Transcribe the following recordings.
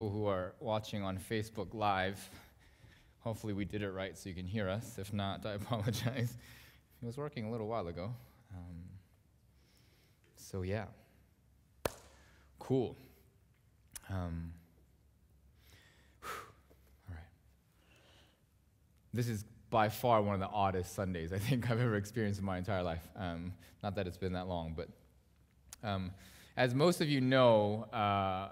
who are watching on Facebook Live. Hopefully, we did it right so you can hear us. If not, I apologize. It was working a little while ago. Um, so, yeah. Cool. Um, all right. This is by far one of the oddest Sundays I think I've ever experienced in my entire life. Um, not that it's been that long, but um, as most of you know, uh,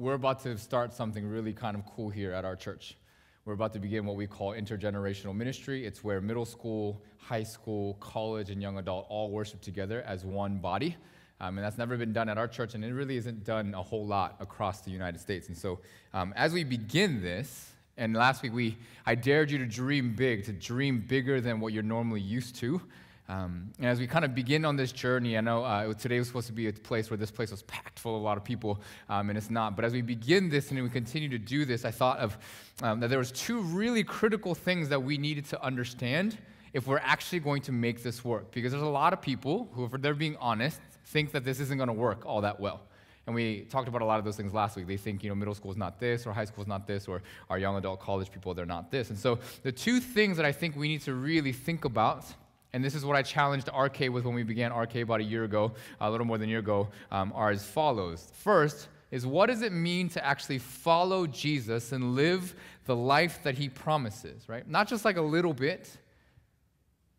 we're about to start something really kind of cool here at our church. We're about to begin what we call intergenerational ministry. It's where middle school, high school, college, and young adult all worship together as one body. Um, and that's never been done at our church, and it really isn't done a whole lot across the United States. And so, um, as we begin this, and last week we, I dared you to dream big, to dream bigger than what you're normally used to. Um, and as we kind of begin on this journey, I know uh, today was supposed to be a place where this place was packed full of a lot of people, um, and it's not. But as we begin this and we continue to do this, I thought of um, that there was two really critical things that we needed to understand if we're actually going to make this work. Because there's a lot of people who, if they're being honest, think that this isn't going to work all that well. And we talked about a lot of those things last week. They think, you know, middle school is not this, or high school is not this, or our young adult college people, they're not this. And so the two things that I think we need to really think about and this is what I challenged RK with when we began RK about a year ago, a little more than a year ago, um, are as follows. First is what does it mean to actually follow Jesus and live the life that he promises, right? Not just like a little bit,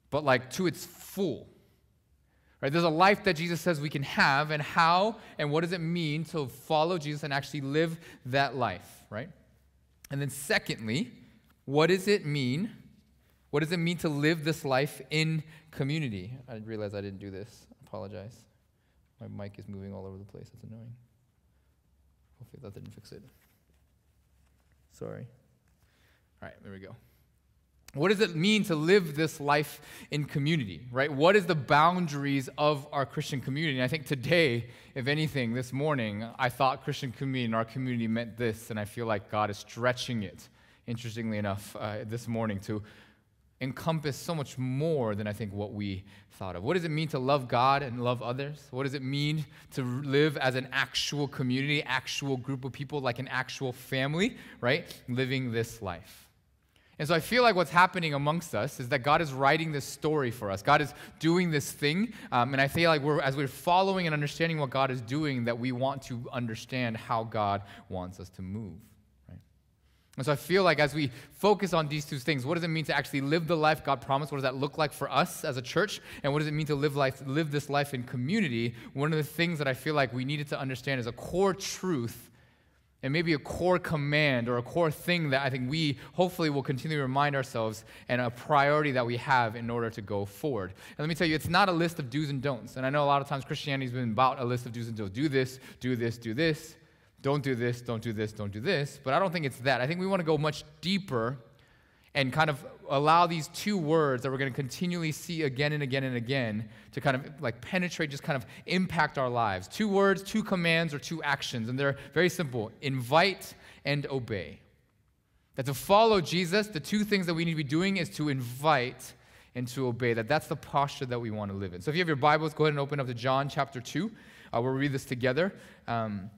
but like to its full. Right? There's a life that Jesus says we can have, and how and what does it mean to follow Jesus and actually live that life, right? And then, secondly, what does it mean what does it mean to live this life in community? I realized I didn't do this. I apologize. My mic is moving all over the place. That's annoying. Hopefully that didn't fix it. Sorry. All right, there we go. What does it mean to live this life in community, right? What is the boundaries of our Christian community? And I think today, if anything, this morning, I thought Christian community and our community meant this, and I feel like God is stretching it, interestingly enough, uh, this morning to encompass so much more than I think what we thought of. What does it mean to love God and love others? What does it mean to live as an actual community, actual group of people, like an actual family, right? Living this life. And so I feel like what's happening amongst us is that God is writing this story for us. God is doing this thing. Um, and I feel like we're, as we're following and understanding what God is doing, that we want to understand how God wants us to move. And so I feel like as we focus on these two things, what does it mean to actually live the life God promised? What does that look like for us as a church? And what does it mean to live life, live this life in community? One of the things that I feel like we needed to understand is a core truth and maybe a core command or a core thing that I think we hopefully will continue to remind ourselves and a priority that we have in order to go forward. And let me tell you, it's not a list of do's and don'ts. And I know a lot of times Christianity has been about a list of do's and don'ts. Do this, do this, do this don't do this, don't do this, don't do this. But I don't think it's that. I think we want to go much deeper and kind of allow these two words that we're going to continually see again and again and again to kind of like penetrate, just kind of impact our lives. Two words, two commands, or two actions. And they're very simple invite and obey. That to follow Jesus, the two things that we need to be doing is to invite and to obey. That that's the posture that we want to live in. So if you have your Bibles, go ahead and open up to John chapter 2. Uh, we'll read this together. Um,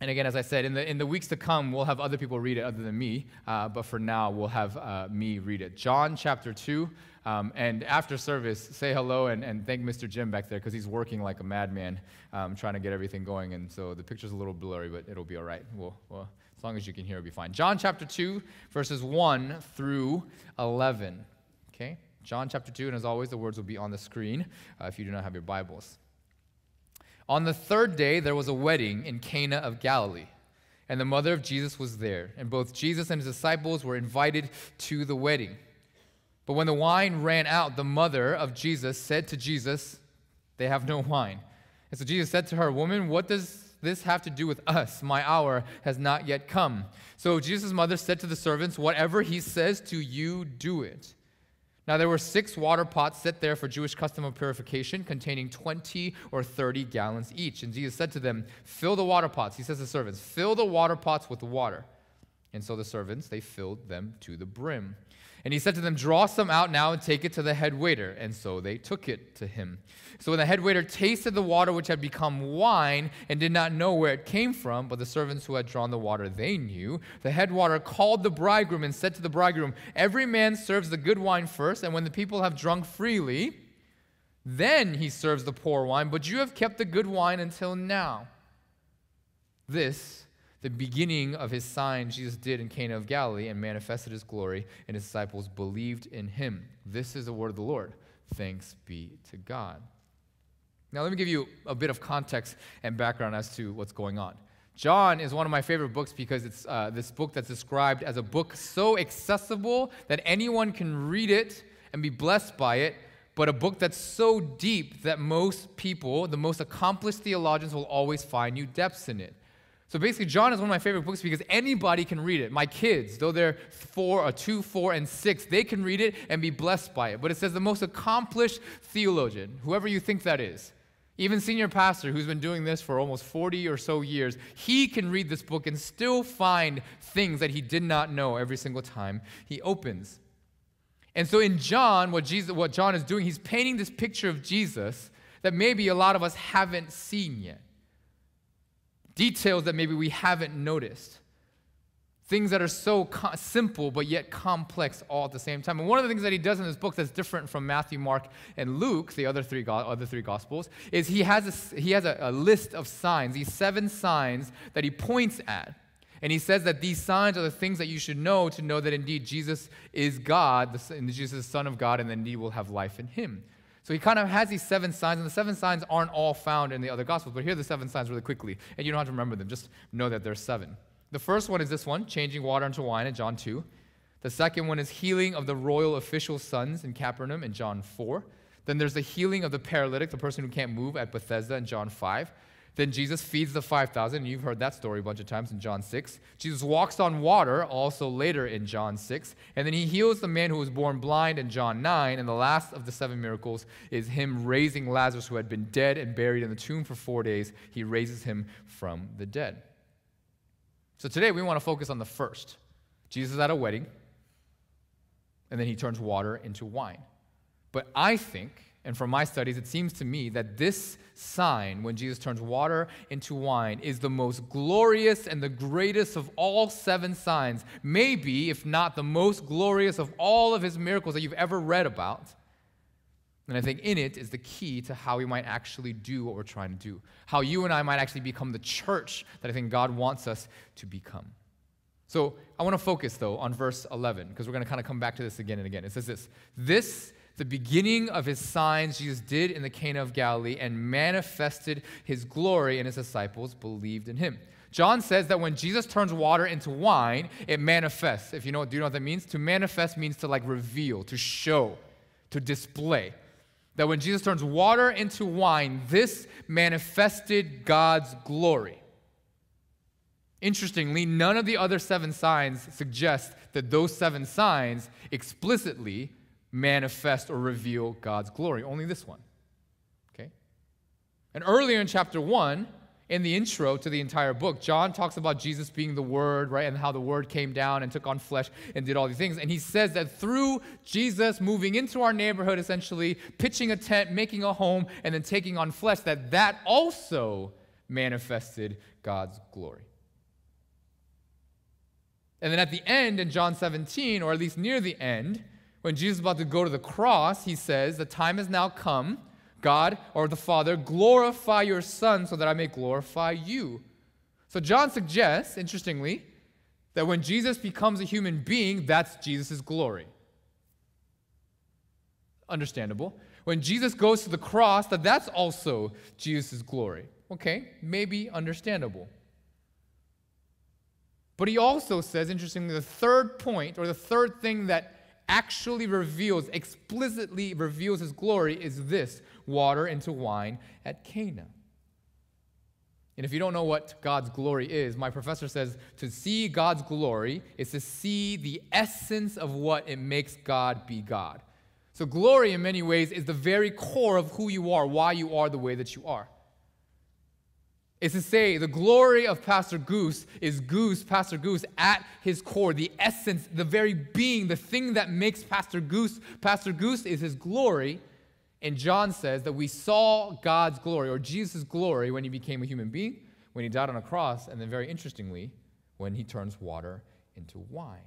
and again, as I said, in the, in the weeks to come, we'll have other people read it other than me. Uh, but for now, we'll have uh, me read it. John chapter 2. Um, and after service, say hello and, and thank Mr. Jim back there because he's working like a madman um, trying to get everything going. And so the picture's a little blurry, but it'll be all right. We'll, well, as long as you can hear, it'll be fine. John chapter 2, verses 1 through 11. Okay? John chapter 2, and as always, the words will be on the screen uh, if you do not have your Bibles. On the third day, there was a wedding in Cana of Galilee, and the mother of Jesus was there, and both Jesus and his disciples were invited to the wedding. But when the wine ran out, the mother of Jesus said to Jesus, They have no wine. And so Jesus said to her, Woman, what does this have to do with us? My hour has not yet come. So Jesus' mother said to the servants, Whatever he says to you, do it. Now there were six water pots set there for Jewish custom of purification, containing 20 or 30 gallons each. And Jesus said to them, Fill the water pots. He says to the servants, Fill the water pots with water. And so the servants, they filled them to the brim. And he said to them, Draw some out now and take it to the head waiter. And so they took it to him. So when the head waiter tasted the water which had become wine and did not know where it came from, but the servants who had drawn the water they knew, the head waiter called the bridegroom and said to the bridegroom, Every man serves the good wine first, and when the people have drunk freely, then he serves the poor wine, but you have kept the good wine until now. This the beginning of his sign Jesus did in Cana of Galilee and manifested his glory, and his disciples believed in him. This is the word of the Lord. Thanks be to God. Now, let me give you a bit of context and background as to what's going on. John is one of my favorite books because it's uh, this book that's described as a book so accessible that anyone can read it and be blessed by it, but a book that's so deep that most people, the most accomplished theologians, will always find new depths in it. So basically, John is one of my favorite books because anybody can read it. My kids, though they're four, or two, four, and six, they can read it and be blessed by it. But it says the most accomplished theologian, whoever you think that is, even senior pastor who's been doing this for almost 40 or so years, he can read this book and still find things that he did not know every single time he opens. And so in John, what, Jesus, what John is doing, he's painting this picture of Jesus that maybe a lot of us haven't seen yet details that maybe we haven't noticed. Things that are so co- simple but yet complex all at the same time. And one of the things that he does in this book that's different from Matthew, Mark, and Luke, the other three, go- other three gospels, is he has, a, he has a, a list of signs, these seven signs that he points at. And he says that these signs are the things that you should know to know that indeed Jesus is God, the, Jesus is the Son of God, and indeed will have life in him. So he kind of has these seven signs, and the seven signs aren't all found in the other gospels, but here are the seven signs really quickly, and you don't have to remember them, just know that there's seven. The first one is this one, changing water into wine in John 2. The second one is healing of the royal official's sons in Capernaum in John 4. Then there's the healing of the paralytic, the person who can't move at Bethesda in John 5. Then Jesus feeds the 5,000. You've heard that story a bunch of times in John 6. Jesus walks on water, also later in John 6. And then he heals the man who was born blind in John 9. And the last of the seven miracles is him raising Lazarus, who had been dead and buried in the tomb for four days. He raises him from the dead. So today we want to focus on the first. Jesus is at a wedding, and then he turns water into wine. But I think and from my studies, it seems to me that this sign, when Jesus turns water into wine, is the most glorious and the greatest of all seven signs. Maybe, if not the most glorious of all of his miracles that you've ever read about. And I think in it is the key to how we might actually do what we're trying to do. How you and I might actually become the church that I think God wants us to become. So I want to focus, though, on verse 11, because we're going to kind of come back to this again and again. It says this This the beginning of his signs Jesus did in the Cana of Galilee and manifested his glory, and his disciples believed in him. John says that when Jesus turns water into wine, it manifests. If you know, do you know what that means? To manifest means to like reveal, to show, to display. That when Jesus turns water into wine, this manifested God's glory. Interestingly, none of the other seven signs suggest that those seven signs explicitly manifest or reveal God's glory. Only this one. Okay? And earlier in chapter 1, in the intro to the entire book, John talks about Jesus being the Word, right? And how the Word came down and took on flesh and did all these things. And he says that through Jesus moving into our neighborhood, essentially, pitching a tent, making a home, and then taking on flesh, that that also manifested God's glory. And then at the end in John 17, or at least near the end, when Jesus is about to go to the cross, he says, The time has now come, God or the Father, glorify your Son so that I may glorify you. So John suggests, interestingly, that when Jesus becomes a human being, that's Jesus' glory. Understandable. When Jesus goes to the cross, that that's also Jesus' glory. Okay, maybe understandable. But he also says, interestingly, the third point, or the third thing that actually reveals, explicitly reveals his glory is this water into wine at Cana. And if you don't know what God's glory is, my professor says to see God's glory is to see the essence of what it makes God be God. So, glory in many ways is the very core of who you are, why you are the way that you are. Is to say the glory of Pastor Goose is Goose, Pastor Goose, at his core. The essence, the very being, the thing that makes Pastor Goose, Pastor Goose is his glory. And John says that we saw God's glory or Jesus' glory when he became a human being, when he died on a cross, and then very interestingly, when he turns water into wine.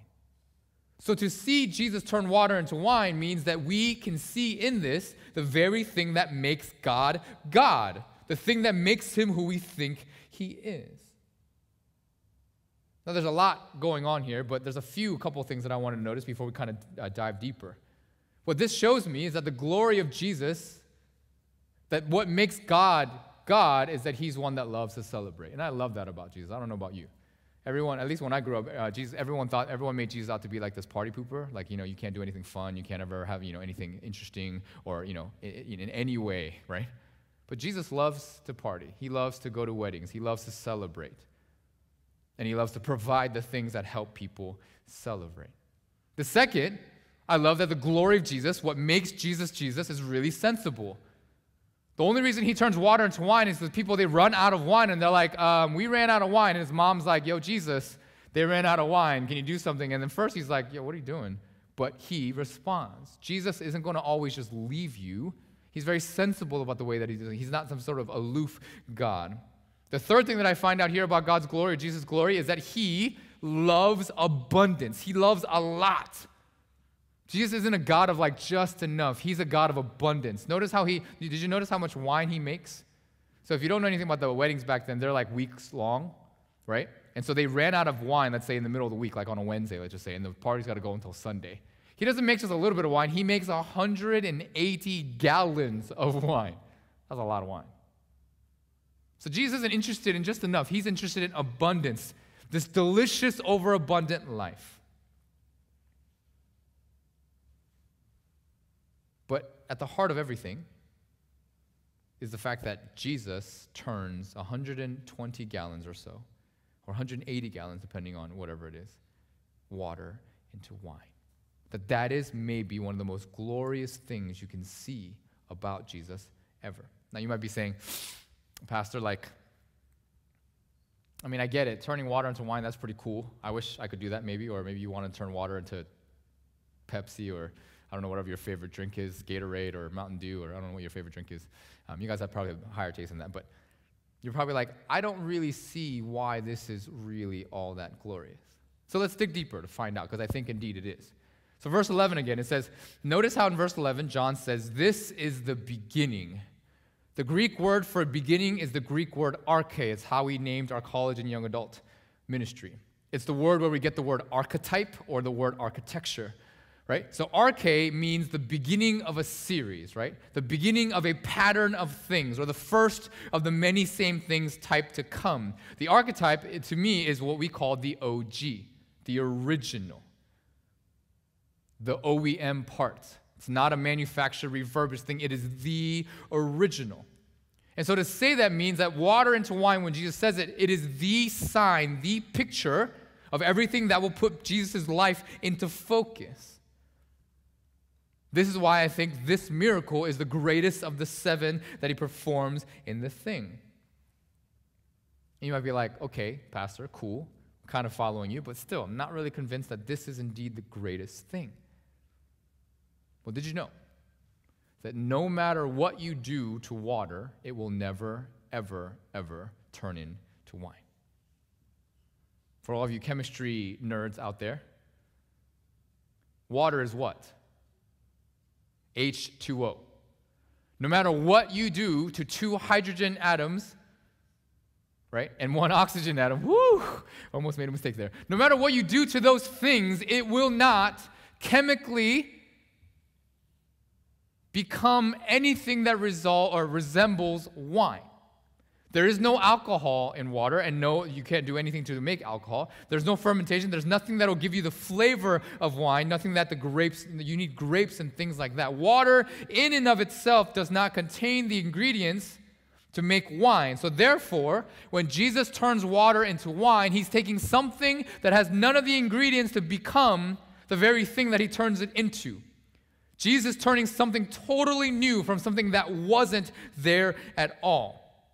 So to see Jesus turn water into wine means that we can see in this the very thing that makes God God the thing that makes him who we think he is. Now, there's a lot going on here, but there's a few couple things that I want to notice before we kind of uh, dive deeper. What this shows me is that the glory of Jesus, that what makes God God is that he's one that loves to celebrate. And I love that about Jesus. I don't know about you. Everyone, at least when I grew up, uh, Jesus, everyone thought, everyone made Jesus out to be like this party pooper. Like, you know, you can't do anything fun. You can't ever have, you know, anything interesting or, you know, in, in any way, right? But Jesus loves to party. He loves to go to weddings. He loves to celebrate. And he loves to provide the things that help people celebrate. The second, I love that the glory of Jesus, what makes Jesus Jesus, is really sensible. The only reason he turns water into wine is because people, they run out of wine and they're like, um, we ran out of wine. And his mom's like, yo, Jesus, they ran out of wine. Can you do something? And then first he's like, yo, what are you doing? But he responds. Jesus isn't going to always just leave you. He's very sensible about the way that he's doing. He's not some sort of aloof God. The third thing that I find out here about God's glory, Jesus' glory, is that he loves abundance. He loves a lot. Jesus isn't a God of like just enough. He's a God of abundance. Notice how he, did you notice how much wine he makes? So if you don't know anything about the weddings back then, they're like weeks long, right? And so they ran out of wine, let's say in the middle of the week, like on a Wednesday, let's just say, and the party's got to go until Sunday. He doesn't make just a little bit of wine, he makes 180 gallons of wine. That's a lot of wine. So Jesus isn't interested in just enough, he's interested in abundance, this delicious, overabundant life. But at the heart of everything is the fact that Jesus turns 120 gallons or so, or 180 gallons, depending on whatever it is, water into wine that that is maybe one of the most glorious things you can see about Jesus ever. Now, you might be saying, Pastor, like, I mean, I get it. Turning water into wine, that's pretty cool. I wish I could do that maybe, or maybe you want to turn water into Pepsi or I don't know, whatever your favorite drink is, Gatorade or Mountain Dew, or I don't know what your favorite drink is. Um, you guys have probably a higher taste than that, but you're probably like, I don't really see why this is really all that glorious. So let's dig deeper to find out, because I think indeed it is. So, verse 11 again, it says, Notice how in verse 11, John says, This is the beginning. The Greek word for beginning is the Greek word arche. It's how we named our college and young adult ministry. It's the word where we get the word archetype or the word architecture, right? So, arche means the beginning of a series, right? The beginning of a pattern of things or the first of the many same things type to come. The archetype, to me, is what we call the OG, the original the OEM part. It's not a manufactured, refurbished thing, it is the original. And so to say that means that water into wine, when Jesus says it, it is the sign, the picture of everything that will put Jesus' life into focus. This is why I think this miracle is the greatest of the seven that he performs in the thing. And you might be like, okay, Pastor, cool, I'm kind of following you, but still, I'm not really convinced that this is indeed the greatest thing. Well, did you know that no matter what you do to water, it will never, ever, ever turn into wine? For all of you chemistry nerds out there, water is what? H2O. No matter what you do to two hydrogen atoms, right, and one oxygen atom, whoo, almost made a mistake there. No matter what you do to those things, it will not chemically become anything that result or resembles wine. There is no alcohol in water, and no, you can't do anything to make alcohol. There's no fermentation. There's nothing that will give you the flavor of wine, nothing that the grapes, you need grapes and things like that. Water, in and of itself, does not contain the ingredients to make wine. So, therefore, when Jesus turns water into wine, he's taking something that has none of the ingredients to become the very thing that he turns it into. Jesus turning something totally new from something that wasn't there at all.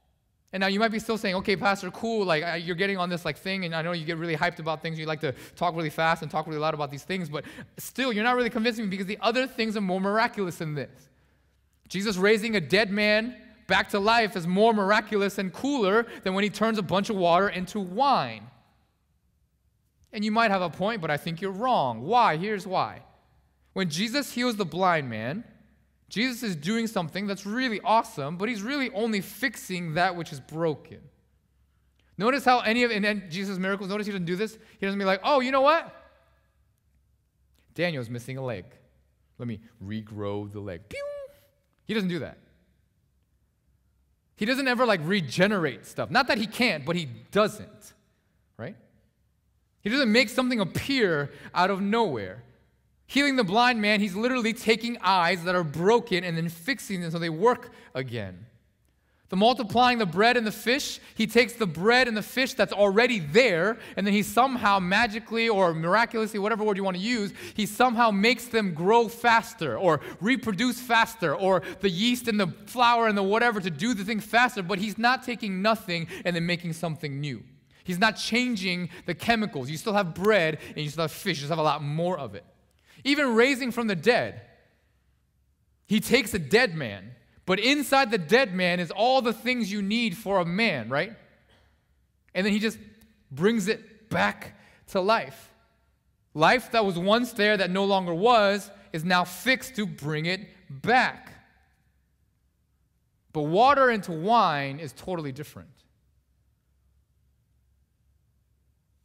And now you might be still saying, okay, Pastor, cool, like you're getting on this like thing, and I know you get really hyped about things. You like to talk really fast and talk really loud about these things, but still, you're not really convincing me because the other things are more miraculous than this. Jesus raising a dead man back to life is more miraculous and cooler than when he turns a bunch of water into wine. And you might have a point, but I think you're wrong. Why? Here's why. When Jesus heals the blind man, Jesus is doing something that's really awesome, but he's really only fixing that which is broken. Notice how any of in Jesus' miracles, notice he doesn't do this. He doesn't be like, oh, you know what? Daniel's missing a leg. Let me regrow the leg. Pew! He doesn't do that. He doesn't ever like regenerate stuff. Not that he can't, but he doesn't. Right? He doesn't make something appear out of nowhere. Healing the blind man, he's literally taking eyes that are broken and then fixing them so they work again. The multiplying the bread and the fish, he takes the bread and the fish that's already there, and then he somehow magically or miraculously, whatever word you want to use, he somehow makes them grow faster or reproduce faster, or the yeast and the flour and the whatever to do the thing faster, but he's not taking nothing and then making something new. He's not changing the chemicals. You still have bread and you still have fish, you just have a lot more of it. Even raising from the dead, he takes a dead man, but inside the dead man is all the things you need for a man, right? And then he just brings it back to life. Life that was once there that no longer was is now fixed to bring it back. But water into wine is totally different.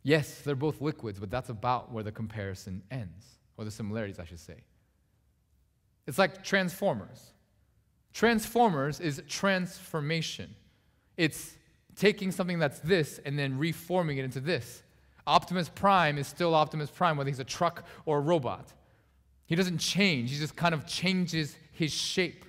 Yes, they're both liquids, but that's about where the comparison ends or the similarities, I should say. It's like Transformers. Transformers is transformation. It's taking something that's this and then reforming it into this. Optimus Prime is still Optimus Prime, whether he's a truck or a robot. He doesn't change, he just kind of changes his shape.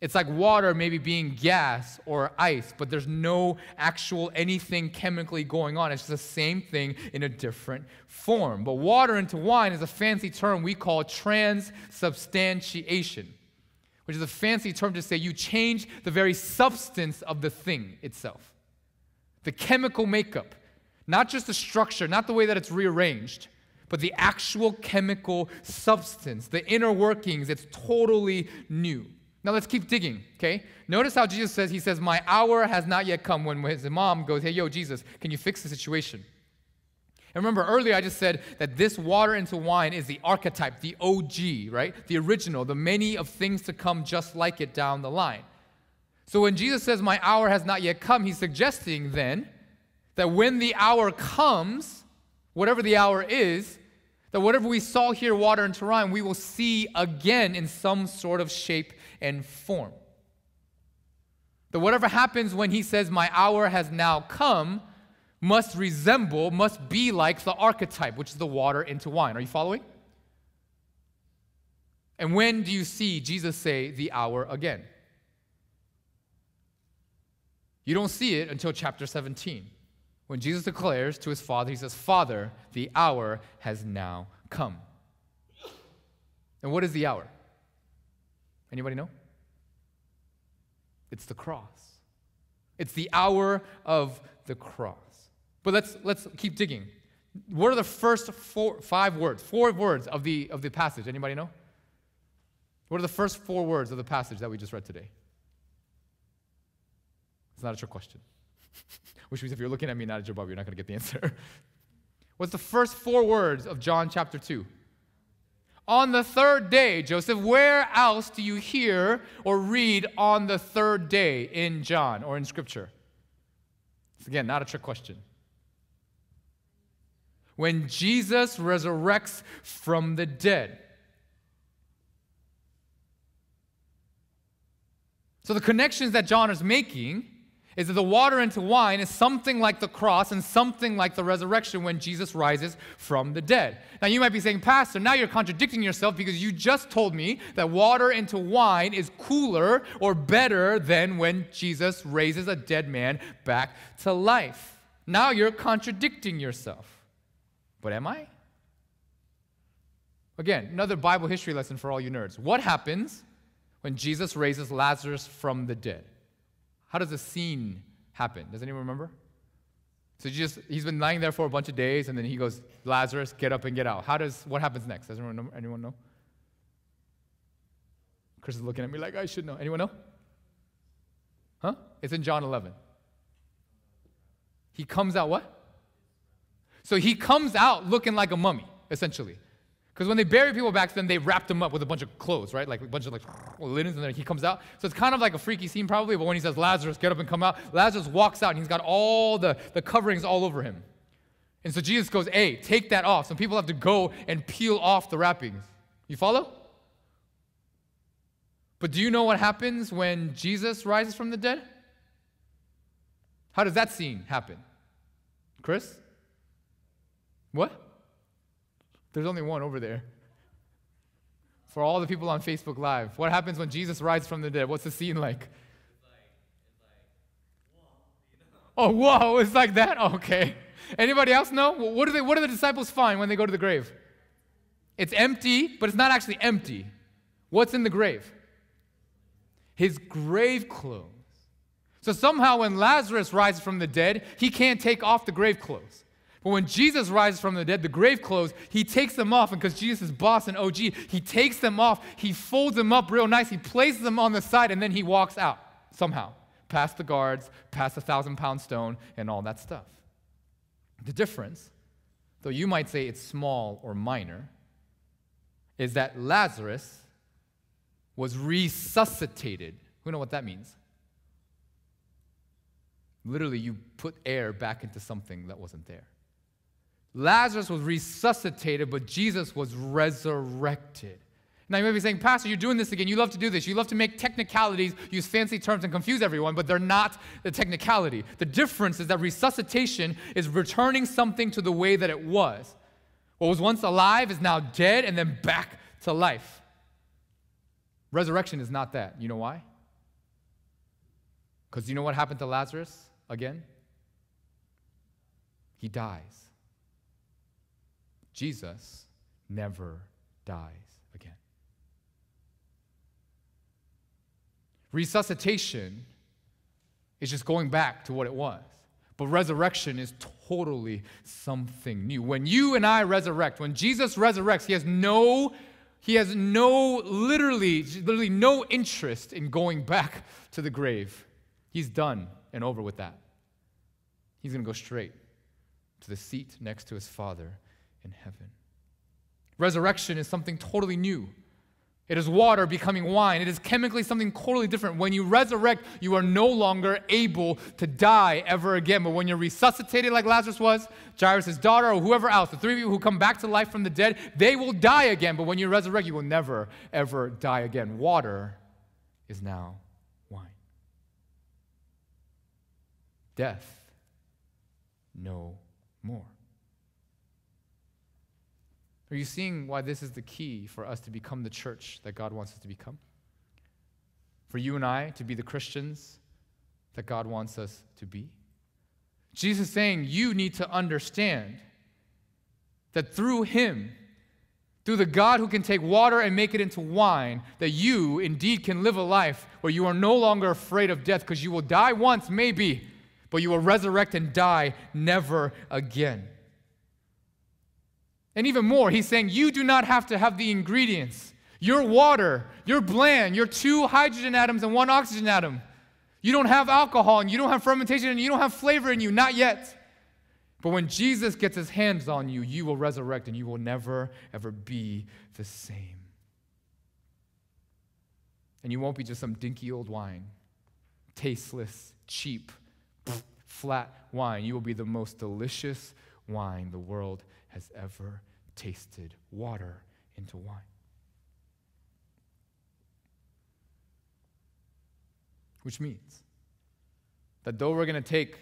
It's like water maybe being gas or ice, but there's no actual anything chemically going on. It's the same thing in a different form. But water into wine is a fancy term we call transubstantiation, which is a fancy term to say you change the very substance of the thing itself. The chemical makeup, not just the structure, not the way that it's rearranged, but the actual chemical substance, the inner workings, it's totally new. Now let's keep digging, okay? Notice how Jesus says, He says, My hour has not yet come when his mom goes, Hey, yo, Jesus, can you fix the situation? And remember, earlier I just said that this water into wine is the archetype, the OG, right? The original, the many of things to come just like it down the line. So when Jesus says, My hour has not yet come, he's suggesting then that when the hour comes, whatever the hour is, that whatever we saw here, water into wine, we will see again in some sort of shape and form. That whatever happens when he says, My hour has now come, must resemble, must be like the archetype, which is the water into wine. Are you following? And when do you see Jesus say the hour again? You don't see it until chapter 17, when Jesus declares to his father, He says, Father, the hour has now come. And what is the hour? Anybody know? It's the cross. It's the hour of the cross. But let's let's keep digging. What are the first four, five words? Four words of the of the passage. Anybody know? What are the first four words of the passage that we just read today? It's not a trick question. Which means if you're looking at me not at your Bible, you're not going to get the answer. What's the first four words of John chapter 2? On the third day, Joseph, where else do you hear or read on the third day in John or in Scripture? It's again not a trick question. When Jesus resurrects from the dead. So the connections that John is making is that the water into wine is something like the cross and something like the resurrection when Jesus rises from the dead. Now, you might be saying, Pastor, now you're contradicting yourself because you just told me that water into wine is cooler or better than when Jesus raises a dead man back to life. Now you're contradicting yourself. But am I? Again, another Bible history lesson for all you nerds. What happens when Jesus raises Lazarus from the dead? How does the scene happen? Does anyone remember? So just he's been lying there for a bunch of days, and then he goes, Lazarus, get up and get out. How does what happens next? Does anyone know? Anyone know? Chris is looking at me like I should know. Anyone know? Huh? It's in John 11. He comes out what? So he comes out looking like a mummy, essentially. Because when they bury people back then, they wrapped them up with a bunch of clothes, right? Like a bunch of like linens, and then he comes out. So it's kind of like a freaky scene, probably. But when he says, Lazarus, get up and come out, Lazarus walks out and he's got all the, the coverings all over him. And so Jesus goes, Hey, take that off. Some people have to go and peel off the wrappings. You follow? But do you know what happens when Jesus rises from the dead? How does that scene happen? Chris? What? There's only one over there. For all the people on Facebook Live, what happens when Jesus rises from the dead? What's the scene like? Oh, whoa, it's like that? Okay. Anybody else know? What do, they, what do the disciples find when they go to the grave? It's empty, but it's not actually empty. What's in the grave? His grave clothes. So somehow when Lazarus rises from the dead, he can't take off the grave clothes. But when Jesus rises from the dead, the grave clothes, he takes them off. And because Jesus is boss and OG, he takes them off, he folds them up real nice, he places them on the side, and then he walks out somehow, past the guards, past the thousand pound stone, and all that stuff. The difference, though you might say it's small or minor, is that Lazarus was resuscitated. Who know what that means? Literally, you put air back into something that wasn't there. Lazarus was resuscitated, but Jesus was resurrected. Now, you may be saying, Pastor, you're doing this again. You love to do this. You love to make technicalities, use fancy terms, and confuse everyone, but they're not the technicality. The difference is that resuscitation is returning something to the way that it was. What was once alive is now dead and then back to life. Resurrection is not that. You know why? Because you know what happened to Lazarus again? He dies. Jesus never dies again. Resuscitation is just going back to what it was. But resurrection is totally something new. When you and I resurrect, when Jesus resurrects, he has no he has no literally literally no interest in going back to the grave. He's done and over with that. He's going to go straight to the seat next to his Father in heaven. Resurrection is something totally new. It is water becoming wine. It is chemically something totally different. When you resurrect, you are no longer able to die ever again. But when you're resuscitated, like Lazarus was, Jairus' daughter, or whoever else, the three of you who come back to life from the dead, they will die again. But when you resurrect, you will never, ever die again. Water is now wine. Death, no more. Are you seeing why this is the key for us to become the church that God wants us to become? For you and I to be the Christians that God wants us to be? Jesus is saying you need to understand that through Him, through the God who can take water and make it into wine, that you indeed can live a life where you are no longer afraid of death because you will die once, maybe, but you will resurrect and die never again. And even more, he's saying you do not have to have the ingredients. Your water, your bland, your two hydrogen atoms and one oxygen atom. You don't have alcohol and you don't have fermentation and you don't have flavor in you, not yet. But when Jesus gets his hands on you, you will resurrect and you will never, ever be the same. And you won't be just some dinky old wine, tasteless, cheap, flat wine. You will be the most delicious wine the world has ever tasted water into wine. Which means that though we're going to take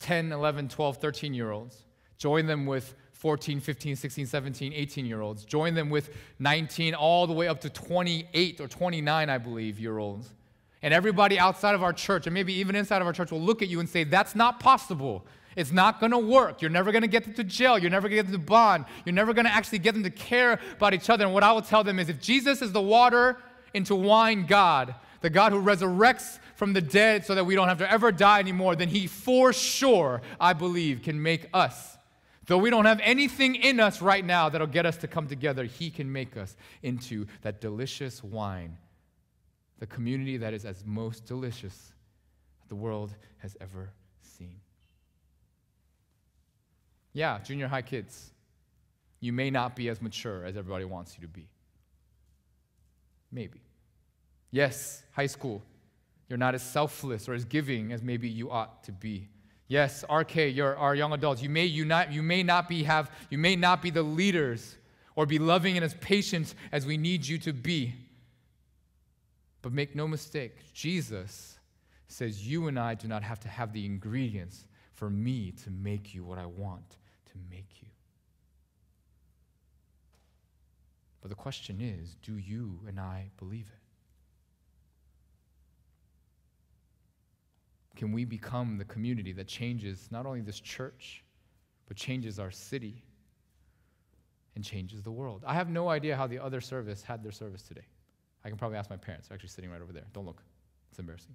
10, 11, 12, 13 year olds, join them with 14, 15, 16, 17, 18 year olds, join them with 19, all the way up to 28 or 29, I believe, year olds. And everybody outside of our church, and maybe even inside of our church, will look at you and say, That's not possible. It's not going to work. You're never going to get them to jail. You're never going to get them to bond. You're never going to actually get them to care about each other. And what I will tell them is if Jesus is the water into wine God, the God who resurrects from the dead so that we don't have to ever die anymore, then He for sure, I believe, can make us. Though we don't have anything in us right now that'll get us to come together, He can make us into that delicious wine, the community that is as most delicious the world has ever seen. Yeah, junior high kids, you may not be as mature as everybody wants you to be. Maybe. Yes, high school, you're not as selfless or as giving as maybe you ought to be. Yes, RK, you're our young adults. You may, not, you may not be have you may not be the leaders or be loving and as patient as we need you to be. But make no mistake, Jesus says you and I do not have to have the ingredients for me to make you what I want to make you. But the question is do you and I believe it? Can we become the community that changes not only this church, but changes our city and changes the world? I have no idea how the other service had their service today. I can probably ask my parents. They're actually sitting right over there. Don't look, it's embarrassing.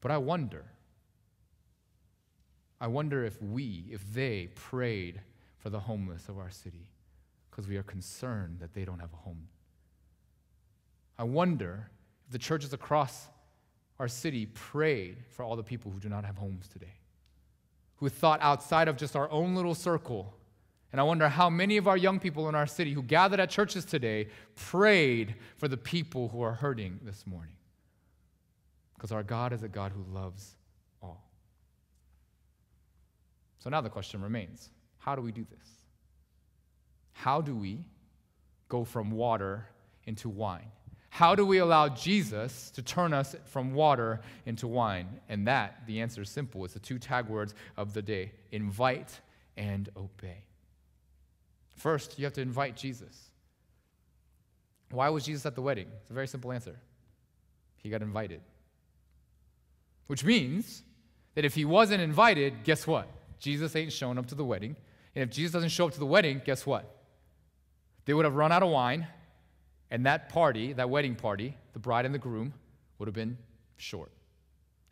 But I wonder, I wonder if we, if they prayed for the homeless of our city because we are concerned that they don't have a home. I wonder if the churches across our city prayed for all the people who do not have homes today, who thought outside of just our own little circle. And I wonder how many of our young people in our city who gathered at churches today prayed for the people who are hurting this morning. Because our God is a God who loves all. So now the question remains how do we do this? How do we go from water into wine? How do we allow Jesus to turn us from water into wine? And that, the answer is simple. It's the two tag words of the day invite and obey. First, you have to invite Jesus. Why was Jesus at the wedding? It's a very simple answer. He got invited. Which means that if he wasn't invited, guess what? Jesus ain't showing up to the wedding. And if Jesus doesn't show up to the wedding, guess what? They would have run out of wine and that party, that wedding party, the bride and the groom, would have been short.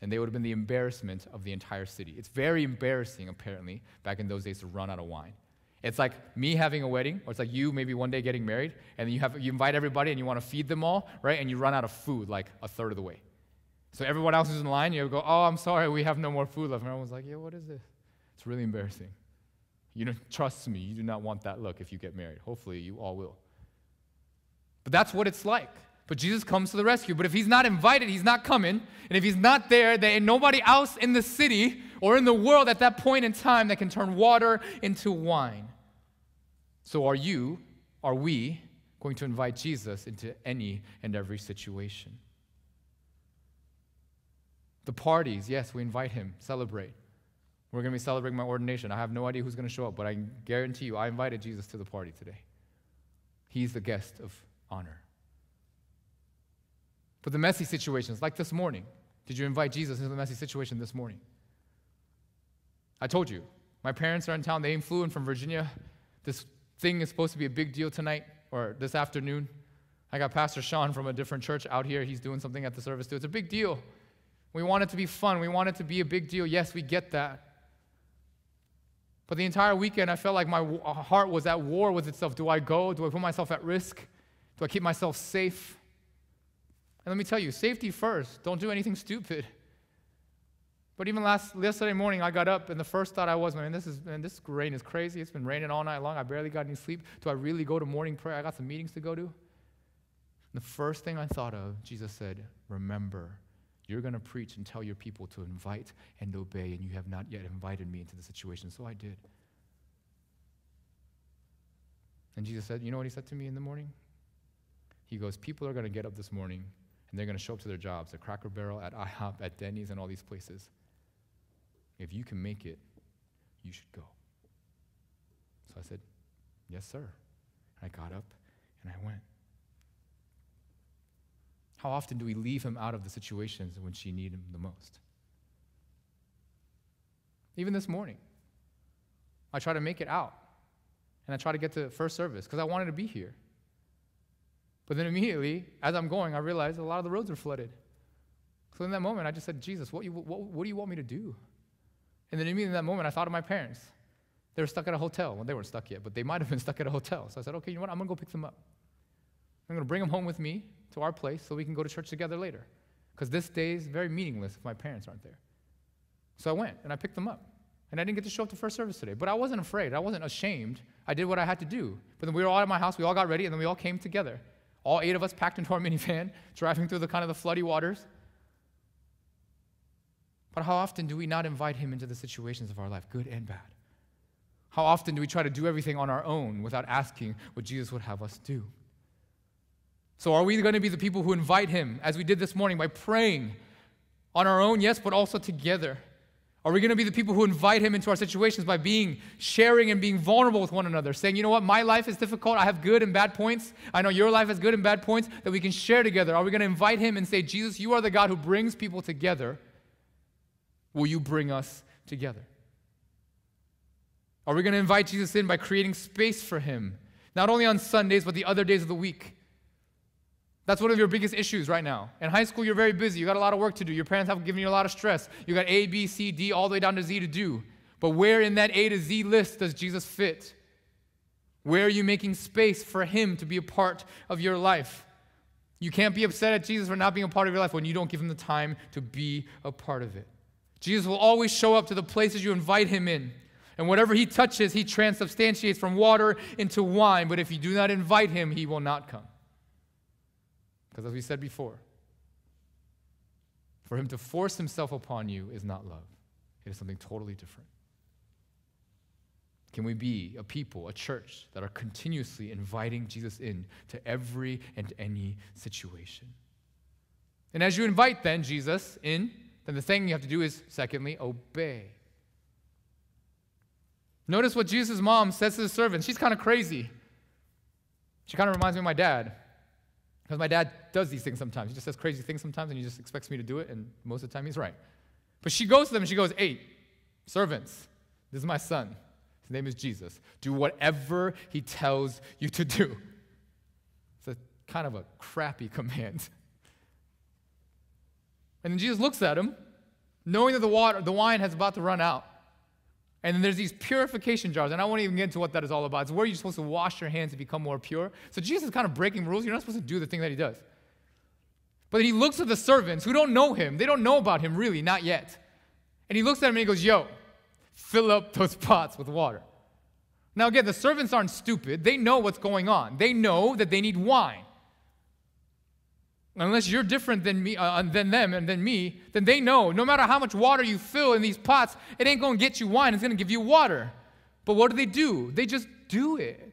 And they would have been the embarrassment of the entire city. It's very embarrassing, apparently, back in those days to run out of wine. It's like me having a wedding, or it's like you maybe one day getting married, and you, have, you invite everybody and you want to feed them all, right? And you run out of food like a third of the way. So everyone else is in line, you go, oh, I'm sorry, we have no more food left. And everyone's like, yeah, what is this? It's really embarrassing. You don't trust me, you do not want that look if you get married. Hopefully, you all will. But that's what it's like. But Jesus comes to the rescue. But if he's not invited, he's not coming. And if he's not there, there ain't nobody else in the city or in the world at that point in time that can turn water into wine. So are you, are we, going to invite Jesus into any and every situation? The parties, yes, we invite him, celebrate. We're going to be celebrating my ordination. I have no idea who's going to show up, but I guarantee you, I invited Jesus to the party today. He's the guest of honor. But the messy situations, like this morning, did you invite Jesus into the messy situation this morning? I told you, my parents are in town. They flew in from Virginia. This thing is supposed to be a big deal tonight or this afternoon. I got Pastor Sean from a different church out here. He's doing something at the service too. It's a big deal. We want it to be fun. We want it to be a big deal. Yes, we get that. But the entire weekend, I felt like my uh, heart was at war with itself. Do I go? Do I put myself at risk? Do I keep myself safe? And let me tell you, safety first. Don't do anything stupid. But even last yesterday morning, I got up, and the first thought I was, man, this is man, this rain is crazy. It's been raining all night long. I barely got any sleep. Do I really go to morning prayer? I got some meetings to go to. And the first thing I thought of, Jesus said, "Remember, you're going to preach and tell your people to invite and obey, and you have not yet invited me into the situation." So I did. And Jesus said, "You know what he said to me in the morning? He goes, People are going to get up this morning and they're going to show up to their jobs at Cracker Barrel, at IHOP, at Denny's, and all these places. If you can make it, you should go. So I said, Yes, sir. And I got up and I went. How often do we leave him out of the situations when she need him the most? Even this morning, I try to make it out. And I try to get to first service because I wanted to be here. But then immediately, as I'm going, I realized a lot of the roads are flooded. So in that moment, I just said, Jesus, what, you, what, what do you want me to do? And then immediately in that moment, I thought of my parents. They were stuck at a hotel. Well, they weren't stuck yet, but they might have been stuck at a hotel. So I said, okay, you know what? I'm going to go pick them up. I'm going to bring them home with me to our place so we can go to church together later. Because this day is very meaningless if my parents aren't there. So I went and I picked them up. And I didn't get to show up to first service today. But I wasn't afraid. I wasn't ashamed. I did what I had to do. But then we were all at my house. We all got ready, and then we all came together. All eight of us packed into our minivan, driving through the kind of the floody waters. But how often do we not invite him into the situations of our life, good and bad? How often do we try to do everything on our own without asking what Jesus would have us do? So, are we going to be the people who invite him, as we did this morning, by praying on our own, yes, but also together? Are we going to be the people who invite him into our situations by being sharing and being vulnerable with one another, saying, you know what, my life is difficult. I have good and bad points. I know your life has good and bad points that we can share together. Are we going to invite him and say, Jesus, you are the God who brings people together? Will you bring us together? Are we going to invite Jesus in by creating space for him, not only on Sundays, but the other days of the week? That's one of your biggest issues right now. In high school, you're very busy. You got a lot of work to do. Your parents have given you a lot of stress. You got A, B, C, D, all the way down to Z to do. But where in that A to Z list does Jesus fit? Where are you making space for Him to be a part of your life? You can't be upset at Jesus for not being a part of your life when you don't give Him the time to be a part of it. Jesus will always show up to the places you invite Him in. And whatever He touches, He transubstantiates from water into wine. But if you do not invite Him, He will not come. Because as we said before, for him to force himself upon you is not love, it is something totally different. Can we be a people, a church that are continuously inviting Jesus in to every and any situation? And as you invite then Jesus in, then the thing you have to do is, secondly, obey. Notice what Jesus' mom says to the servant. She's kind of crazy. She kind of reminds me of my dad. Because my dad does these things sometimes. He just says crazy things sometimes, and he just expects me to do it, and most of the time he's right. But she goes to them and she goes, Hey, servants, this is my son. His name is Jesus. Do whatever he tells you to do. It's a kind of a crappy command. And then Jesus looks at him, knowing that the water, the wine has about to run out. And then there's these purification jars, and I won't even get into what that is all about. It's where you're supposed to wash your hands to become more pure. So Jesus is kind of breaking rules. You're not supposed to do the thing that he does. But he looks at the servants who don't know him. They don't know about him really, not yet. And he looks at them and he goes, Yo, fill up those pots with water. Now, again, the servants aren't stupid. They know what's going on, they know that they need wine. Unless you're different than me, uh, than them, and than me, then they know. No matter how much water you fill in these pots, it ain't to get you wine. It's to give you water. But what do they do? They just do it.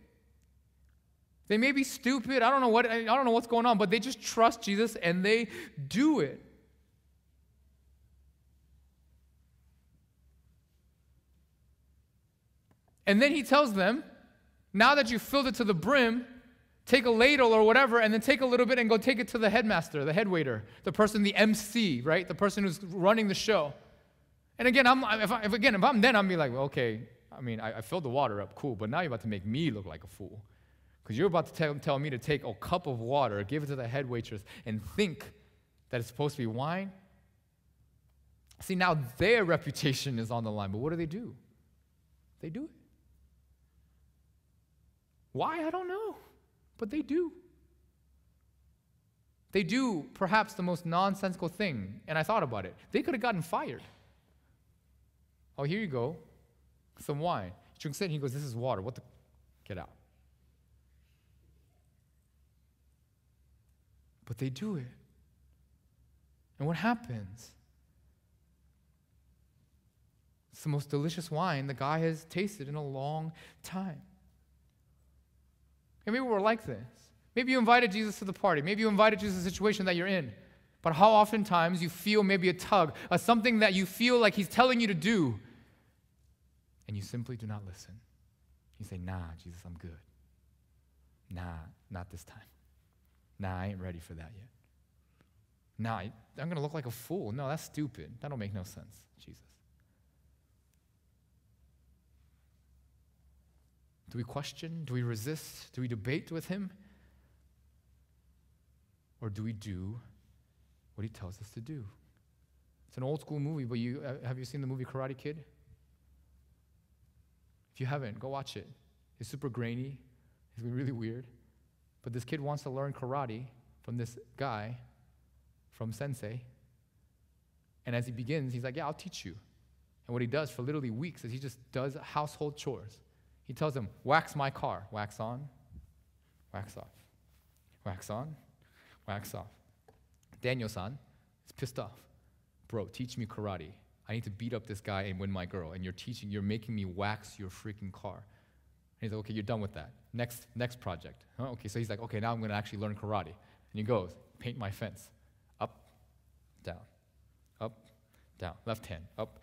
They may be stupid. I don't know what. I don't know what's going on, but they just trust Jesus and they do it. And then he tells them, now that you filled it to the brim, take a ladle or whatever, and then take a little bit and go take it to the headmaster, the head waiter, the person, the MC, right? The person who's running the show. And again, I'm, if, I, if again, if I'm then, I'm be like, well, okay, I mean, I, I, filled the water up, cool, but now you're about to make me look like a fool. Because you're about to tell, tell me to take a cup of water, give it to the head waitress, and think that it's supposed to be wine. See, now their reputation is on the line, but what do they do? They do it. Why? I don't know but they do. They do perhaps the most nonsensical thing, and I thought about it. They could have gotten fired. Oh, here you go, some wine. He drinks it, and he goes, This is water. What the? Get out. But they do it. And what happens? It's the most delicious wine the guy has tasted in a long time. And maybe we're like this. Maybe you invited Jesus to the party. Maybe you invited Jesus to the situation that you're in. But how oftentimes you feel maybe a tug, a something that you feel like he's telling you to do, and you simply do not listen. You say, Nah, Jesus, I'm good. Nah, not this time. Nah, I ain't ready for that yet. Nah, I'm going to look like a fool. No, that's stupid. That don't make no sense, Jesus. Do we question? Do we resist? Do we debate with him? Or do we do what he tells us to do? It's an old school movie, but you, uh, have you seen the movie Karate Kid? If you haven't, go watch it. It's super grainy, it's really weird. But this kid wants to learn karate from this guy, from Sensei. And as he begins, he's like, Yeah, I'll teach you. And what he does for literally weeks is he just does household chores. He tells him, Wax my car. Wax on, wax off. Wax on, wax off. Daniel san is pissed off. Bro, teach me karate. I need to beat up this guy and win my girl. And you're teaching, you're making me wax your freaking car. And he's like, okay, you're done with that. Next, next project. Huh? Okay, so he's like, okay, now I'm going to actually learn karate. And he goes, paint my fence. Up, down, up, down. Left hand, up.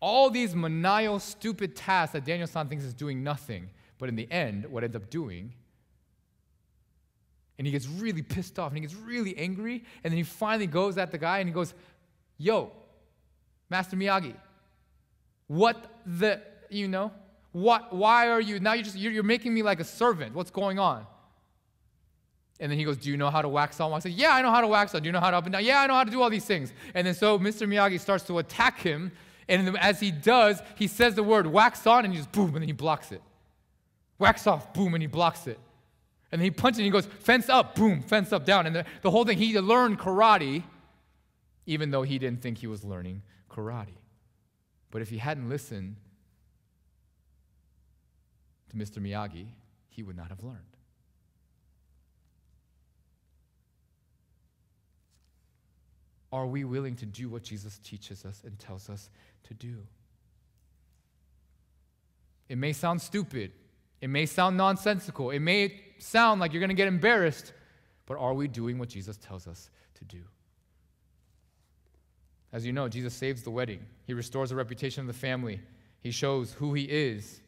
All these maniacal, stupid tasks that Daniel San thinks is doing nothing. But in the end, what ends up doing, and he gets really pissed off and he gets really angry. And then he finally goes at the guy and he goes, Yo, Master Miyagi, what the, you know, what, why are you, now you're just, you're, you're making me like a servant. What's going on? And then he goes, Do you know how to wax on? I said, Yeah, I know how to wax on. Do you know how to up and down? Yeah, I know how to do all these things. And then so Mr. Miyagi starts to attack him. And as he does, he says the word wax on and he just boom, and then he blocks it. Wax off, boom, and he blocks it. And then he punches and he goes, fence up, boom, fence up, down. And the, the whole thing, he learned karate, even though he didn't think he was learning karate. But if he hadn't listened to Mr. Miyagi, he would not have learned. Are we willing to do what Jesus teaches us and tells us to do? It may sound stupid. It may sound nonsensical. It may sound like you're going to get embarrassed. But are we doing what Jesus tells us to do? As you know, Jesus saves the wedding. He restores the reputation of the family. He shows who he is.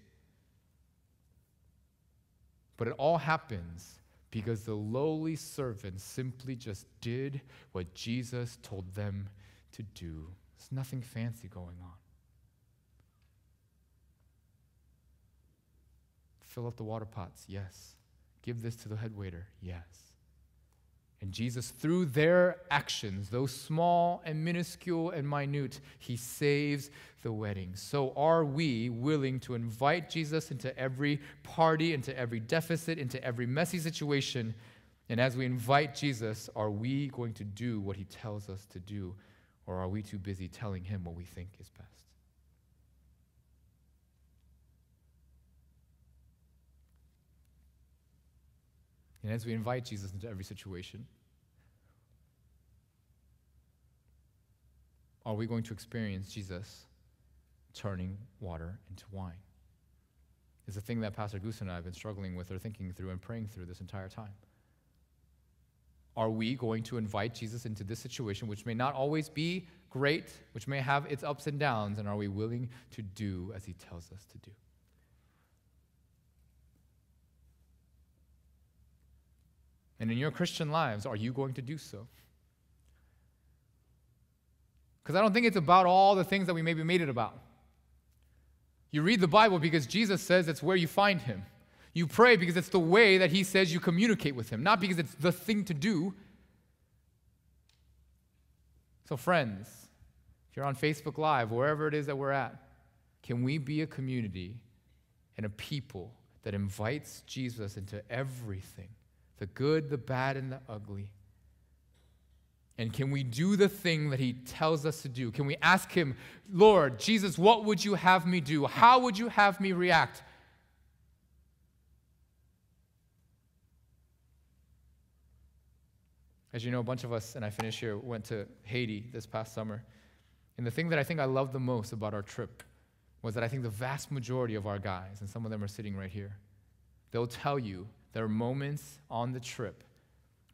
But it all happens because the lowly servants simply just did what Jesus told them to do. There's nothing fancy going on. Fill up the water pots, yes. Give this to the head waiter, yes. And Jesus, through their actions, though small and minuscule and minute, he saves the wedding. So, are we willing to invite Jesus into every party, into every deficit, into every messy situation? And as we invite Jesus, are we going to do what he tells us to do? Or are we too busy telling him what we think is best? And as we invite Jesus into every situation, are we going to experience Jesus turning water into wine? Is a thing that Pastor Goose and I have been struggling with or thinking through and praying through this entire time. Are we going to invite Jesus into this situation, which may not always be great, which may have its ups and downs, and are we willing to do as he tells us to do? And in your Christian lives, are you going to do so? Because I don't think it's about all the things that we maybe made it about. You read the Bible because Jesus says it's where you find Him. You pray because it's the way that He says you communicate with Him, not because it's the thing to do. So, friends, if you're on Facebook Live, wherever it is that we're at, can we be a community and a people that invites Jesus into everything? The good, the bad, and the ugly. And can we do the thing that he tells us to do? Can we ask him, Lord, Jesus, what would you have me do? How would you have me react? As you know, a bunch of us, and I finish here, went to Haiti this past summer. And the thing that I think I loved the most about our trip was that I think the vast majority of our guys, and some of them are sitting right here, they'll tell you there are moments on the trip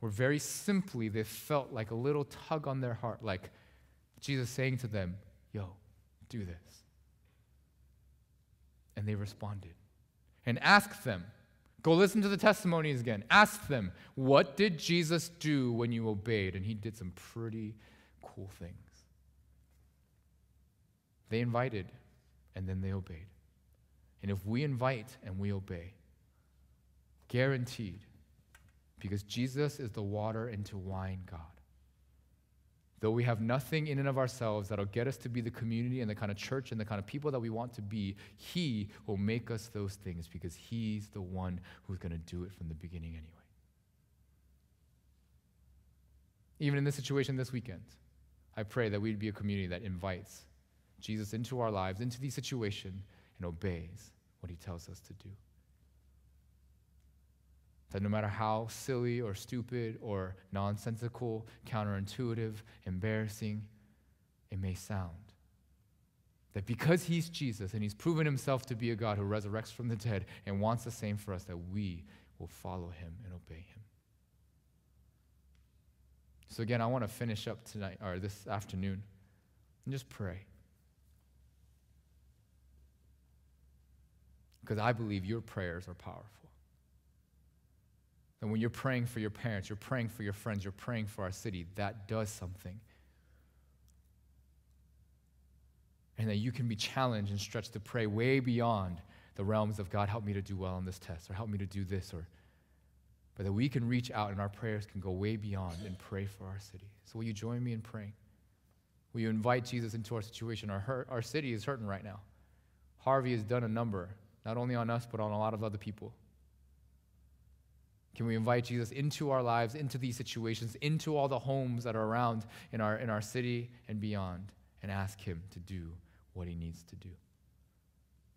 where very simply they felt like a little tug on their heart, like Jesus saying to them, Yo, do this. And they responded. And ask them, go listen to the testimonies again. Ask them, what did Jesus do when you obeyed? And he did some pretty cool things. They invited, and then they obeyed. And if we invite and we obey, guaranteed, Because Jesus is the water into wine God. Though we have nothing in and of ourselves that'll get us to be the community and the kind of church and the kind of people that we want to be, He will make us those things because He's the one who's going to do it from the beginning anyway. Even in this situation this weekend, I pray that we'd be a community that invites Jesus into our lives, into the situation, and obeys what He tells us to do. That no matter how silly or stupid or nonsensical, counterintuitive, embarrassing it may sound, that because he's Jesus and he's proven himself to be a God who resurrects from the dead and wants the same for us, that we will follow him and obey him. So, again, I want to finish up tonight or this afternoon and just pray. Because I believe your prayers are powerful. And when you're praying for your parents, you're praying for your friends, you're praying for our city, that does something. And that you can be challenged and stretched to pray way beyond the realms of God, help me to do well on this test, or help me to do this, or but that we can reach out and our prayers can go way beyond and pray for our city. So will you join me in praying? Will you invite Jesus into our situation? Our, hurt, our city is hurting right now. Harvey has done a number, not only on us, but on a lot of other people. Can we invite Jesus into our lives, into these situations, into all the homes that are around in our, in our city and beyond, and ask Him to do what He needs to do?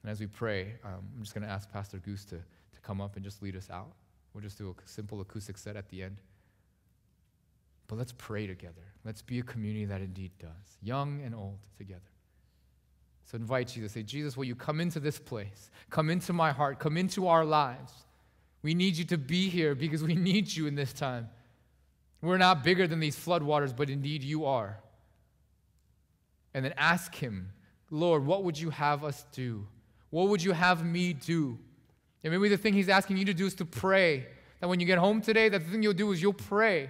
And as we pray, um, I'm just going to ask Pastor Goose to, to come up and just lead us out. We'll just do a simple acoustic set at the end. But let's pray together. Let's be a community that indeed does, young and old together. So invite Jesus. Say, Jesus, will you come into this place? Come into my heart. Come into our lives. We need you to be here because we need you in this time. We're not bigger than these floodwaters, but indeed you are. And then ask Him, Lord, what would you have us do? What would you have me do? And maybe the thing He's asking you to do is to pray. That when you get home today, that the thing you'll do is you'll pray.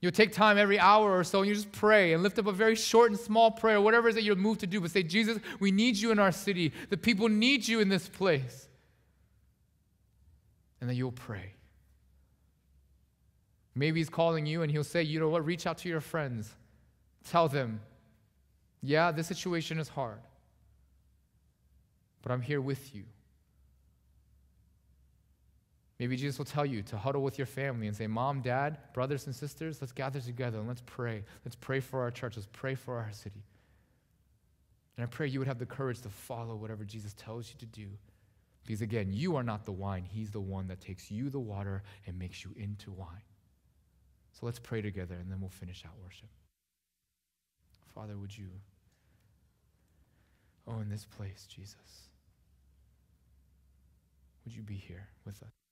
You'll take time every hour or so and you just pray and lift up a very short and small prayer, whatever it is that you're moved to do. But say, Jesus, we need you in our city. The people need you in this place and then you'll pray. Maybe He's calling you and He'll say, you know what, reach out to your friends. Tell them, yeah, this situation is hard, but I'm here with you. Maybe Jesus will tell you to huddle with your family and say, Mom, Dad, brothers and sisters, let's gather together and let's pray. Let's pray for our church. Let's pray for our city. And I pray you would have the courage to follow whatever Jesus tells you to do. Because again, you are not the wine. He's the one that takes you, the water, and makes you into wine. So let's pray together and then we'll finish out worship. Father, would you, oh, in this place, Jesus, would you be here with us?